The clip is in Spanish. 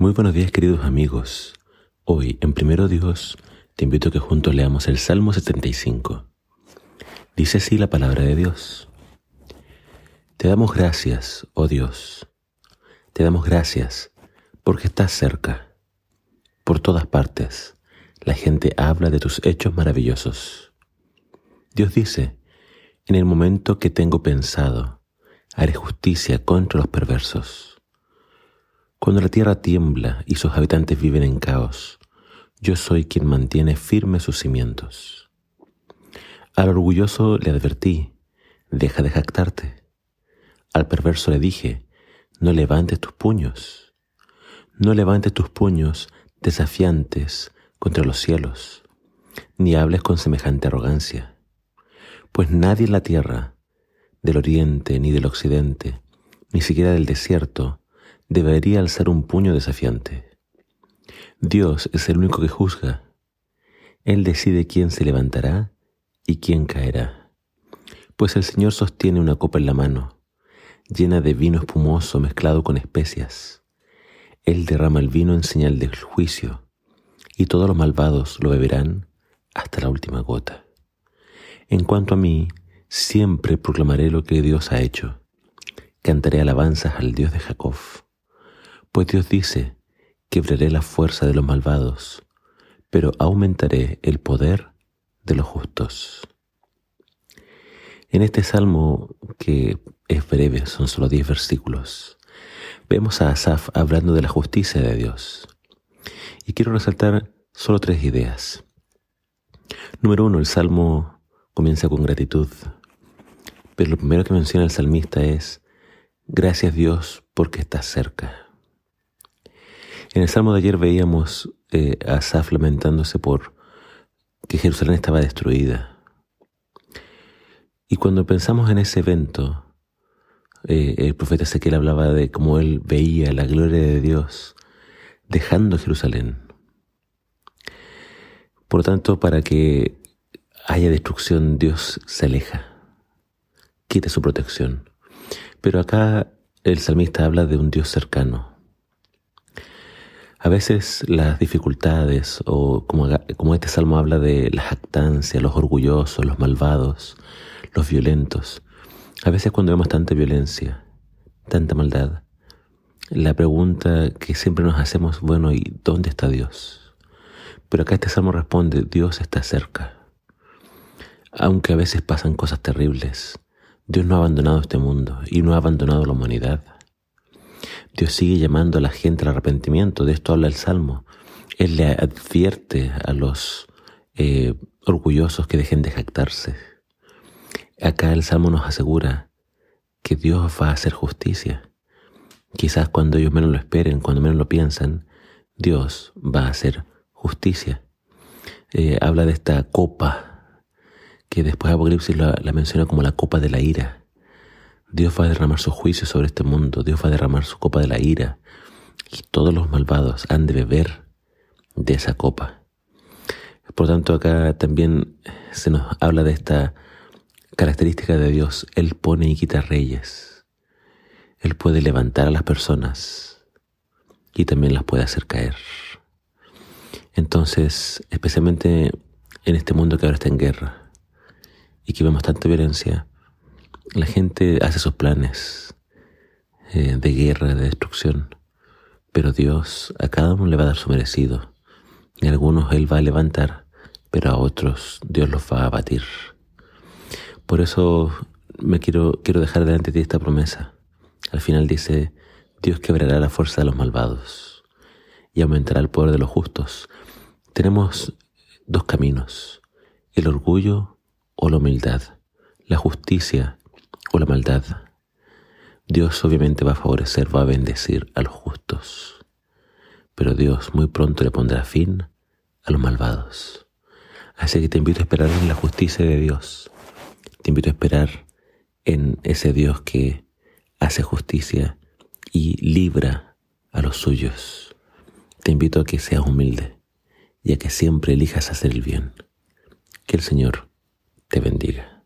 Muy buenos días queridos amigos. Hoy en Primero Dios te invito a que juntos leamos el Salmo 75. Dice así la palabra de Dios. Te damos gracias, oh Dios. Te damos gracias porque estás cerca. Por todas partes la gente habla de tus hechos maravillosos. Dios dice, en el momento que tengo pensado, haré justicia contra los perversos. Cuando la tierra tiembla y sus habitantes viven en caos, yo soy quien mantiene firmes sus cimientos. Al orgulloso le advertí, deja de jactarte. Al perverso le dije, no levantes tus puños. No levantes tus puños desafiantes contra los cielos, ni hables con semejante arrogancia. Pues nadie en la tierra, del oriente ni del occidente, ni siquiera del desierto, debería alzar un puño desafiante. Dios es el único que juzga. Él decide quién se levantará y quién caerá. Pues el Señor sostiene una copa en la mano, llena de vino espumoso mezclado con especias. Él derrama el vino en señal del juicio, y todos los malvados lo beberán hasta la última gota. En cuanto a mí, siempre proclamaré lo que Dios ha hecho. Cantaré alabanzas al Dios de Jacob pues Dios dice, quebraré la fuerza de los malvados, pero aumentaré el poder de los justos. En este salmo, que es breve, son solo diez versículos, vemos a Asaf hablando de la justicia de Dios. Y quiero resaltar solo tres ideas. Número uno, el salmo comienza con gratitud, pero lo primero que menciona el salmista es, gracias Dios porque estás cerca. En el Salmo de ayer veíamos eh, a Asaf lamentándose por que Jerusalén estaba destruida. Y cuando pensamos en ese evento, eh, el profeta Ezequiel hablaba de cómo él veía la gloria de Dios dejando Jerusalén. Por lo tanto, para que haya destrucción, Dios se aleja, quita su protección. Pero acá el salmista habla de un Dios cercano, a veces las dificultades, o como, como este salmo habla de la jactancia, los orgullosos, los malvados, los violentos, a veces cuando vemos tanta violencia, tanta maldad, la pregunta que siempre nos hacemos, bueno, ¿y dónde está Dios? Pero acá este salmo responde, Dios está cerca. Aunque a veces pasan cosas terribles, Dios no ha abandonado este mundo y no ha abandonado la humanidad. Dios sigue llamando a la gente al arrepentimiento, de esto habla el Salmo. Él le advierte a los eh, orgullosos que dejen de jactarse. Acá el Salmo nos asegura que Dios va a hacer justicia. Quizás cuando ellos menos lo esperen, cuando menos lo piensan, Dios va a hacer justicia. Eh, habla de esta copa, que después Apocalipsis la menciona como la copa de la ira. Dios va a derramar su juicio sobre este mundo, Dios va a derramar su copa de la ira y todos los malvados han de beber de esa copa. Por tanto, acá también se nos habla de esta característica de Dios. Él pone y quita reyes. Él puede levantar a las personas y también las puede hacer caer. Entonces, especialmente en este mundo que ahora está en guerra y que vemos tanta violencia, la gente hace sus planes eh, de guerra, de destrucción, pero Dios a cada uno le va a dar su merecido. Y algunos Él va a levantar, pero a otros Dios los va a abatir. Por eso me quiero, quiero dejar delante de ti esta promesa. Al final dice, Dios quebrará la fuerza de los malvados y aumentará el poder de los justos. Tenemos dos caminos, el orgullo o la humildad, la justicia o la maldad, Dios obviamente va a favorecer, va a bendecir a los justos, pero Dios muy pronto le pondrá fin a los malvados. Así que te invito a esperar en la justicia de Dios, te invito a esperar en ese Dios que hace justicia y libra a los suyos. Te invito a que seas humilde y a que siempre elijas hacer el bien. Que el Señor te bendiga.